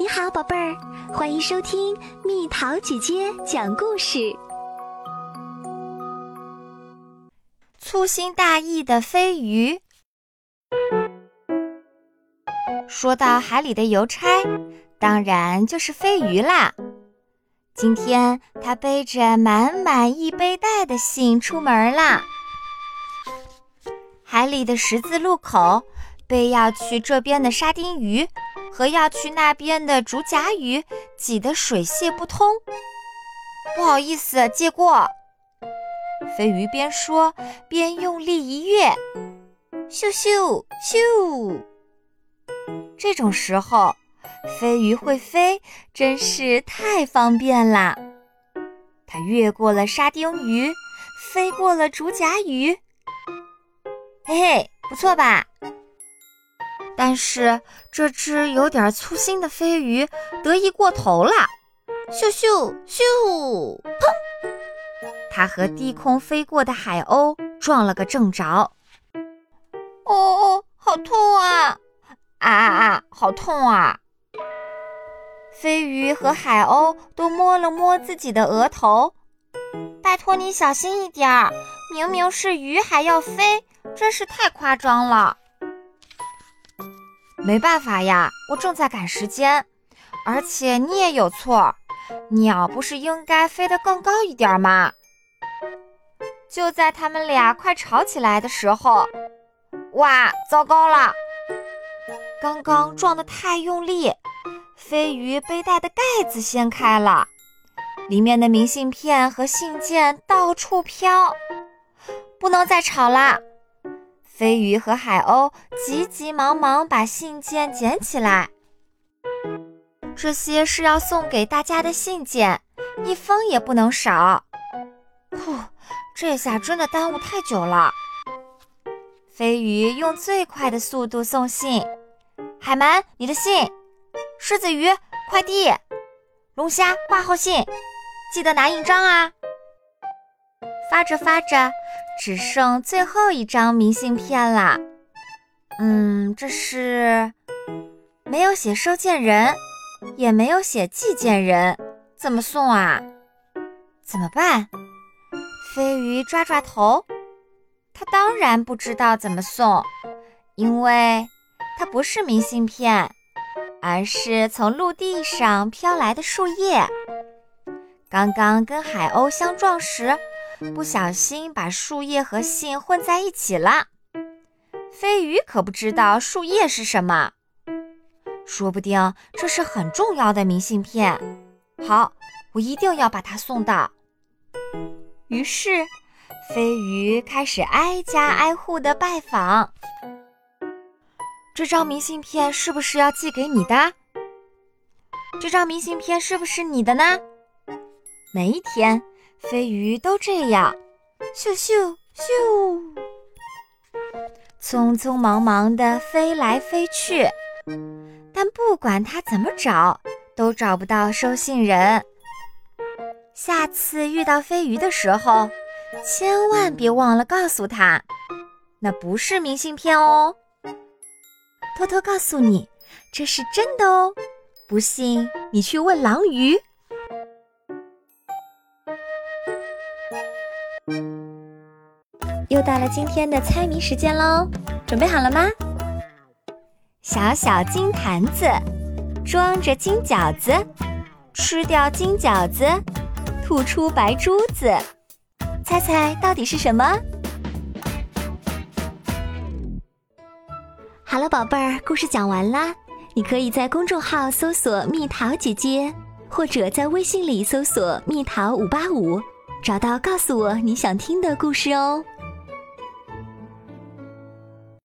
你好，宝贝儿，欢迎收听蜜桃姐姐讲故事。粗心大意的飞鱼。说到海里的邮差，当然就是飞鱼啦。今天他背着满满一背带的信出门啦。海里的十字路口，被要去这边的沙丁鱼。和要去那边的竹夹鱼挤得水泄不通，不好意思，借过。飞鱼边说边用力一跃，咻咻咻。这种时候，飞鱼会飞，真是太方便啦。它越过了沙丁鱼，飞过了竹夹鱼，嘿嘿，不错吧？但是这只有点粗心的飞鱼得意过头了，咻咻咻，砰！它和低空飞过的海鸥撞了个正着。哦哦，好痛啊！啊啊啊，好痛啊！飞鱼和海鸥都摸了摸自己的额头，拜托你小心一点儿，明明是鱼还要飞，真是太夸张了。没办法呀，我正在赶时间，而且你也有错，鸟不是应该飞得更高一点吗？就在他们俩快吵起来的时候，哇，糟糕了！刚刚撞得太用力，飞鱼背带的盖子掀开了，里面的明信片和信件到处飘，不能再吵了。飞鱼和海鸥急急忙忙把信件捡起来，这些是要送给大家的信件，一封也不能少。呼，这下真的耽误太久了。飞鱼用最快的速度送信，海鳗，你的信；狮子鱼，快递；龙虾，挂号信，记得拿印章啊。发着发着。只剩最后一张明信片了，嗯，这是没有写收件人，也没有写寄件人，怎么送啊？怎么办？飞鱼抓抓头，他当然不知道怎么送，因为它不是明信片，而是从陆地上飘来的树叶。刚刚跟海鸥相撞时。不小心把树叶和信混在一起了。飞鱼可不知道树叶是什么，说不定这是很重要的明信片。好，我一定要把它送到。于是，飞鱼开始挨家挨户的拜访。这张明信片是不是要寄给你的？这张明信片是不是你的呢？每一天。飞鱼都这样，咻咻咻，匆匆忙忙地飞来飞去，但不管它怎么找，都找不到收信人。下次遇到飞鱼的时候，千万别忘了告诉他，那不是明信片哦。偷偷告诉你，这是真的哦。不信你去问狼鱼。又到了今天的猜谜时间喽，准备好了吗？小小金坛子装着金饺子，吃掉金饺子，吐出白珠子，猜猜到底是什么？好了，宝贝儿，故事讲完啦。你可以在公众号搜索“蜜桃姐姐”，或者在微信里搜索“蜜桃五八五”，找到告诉我你想听的故事哦。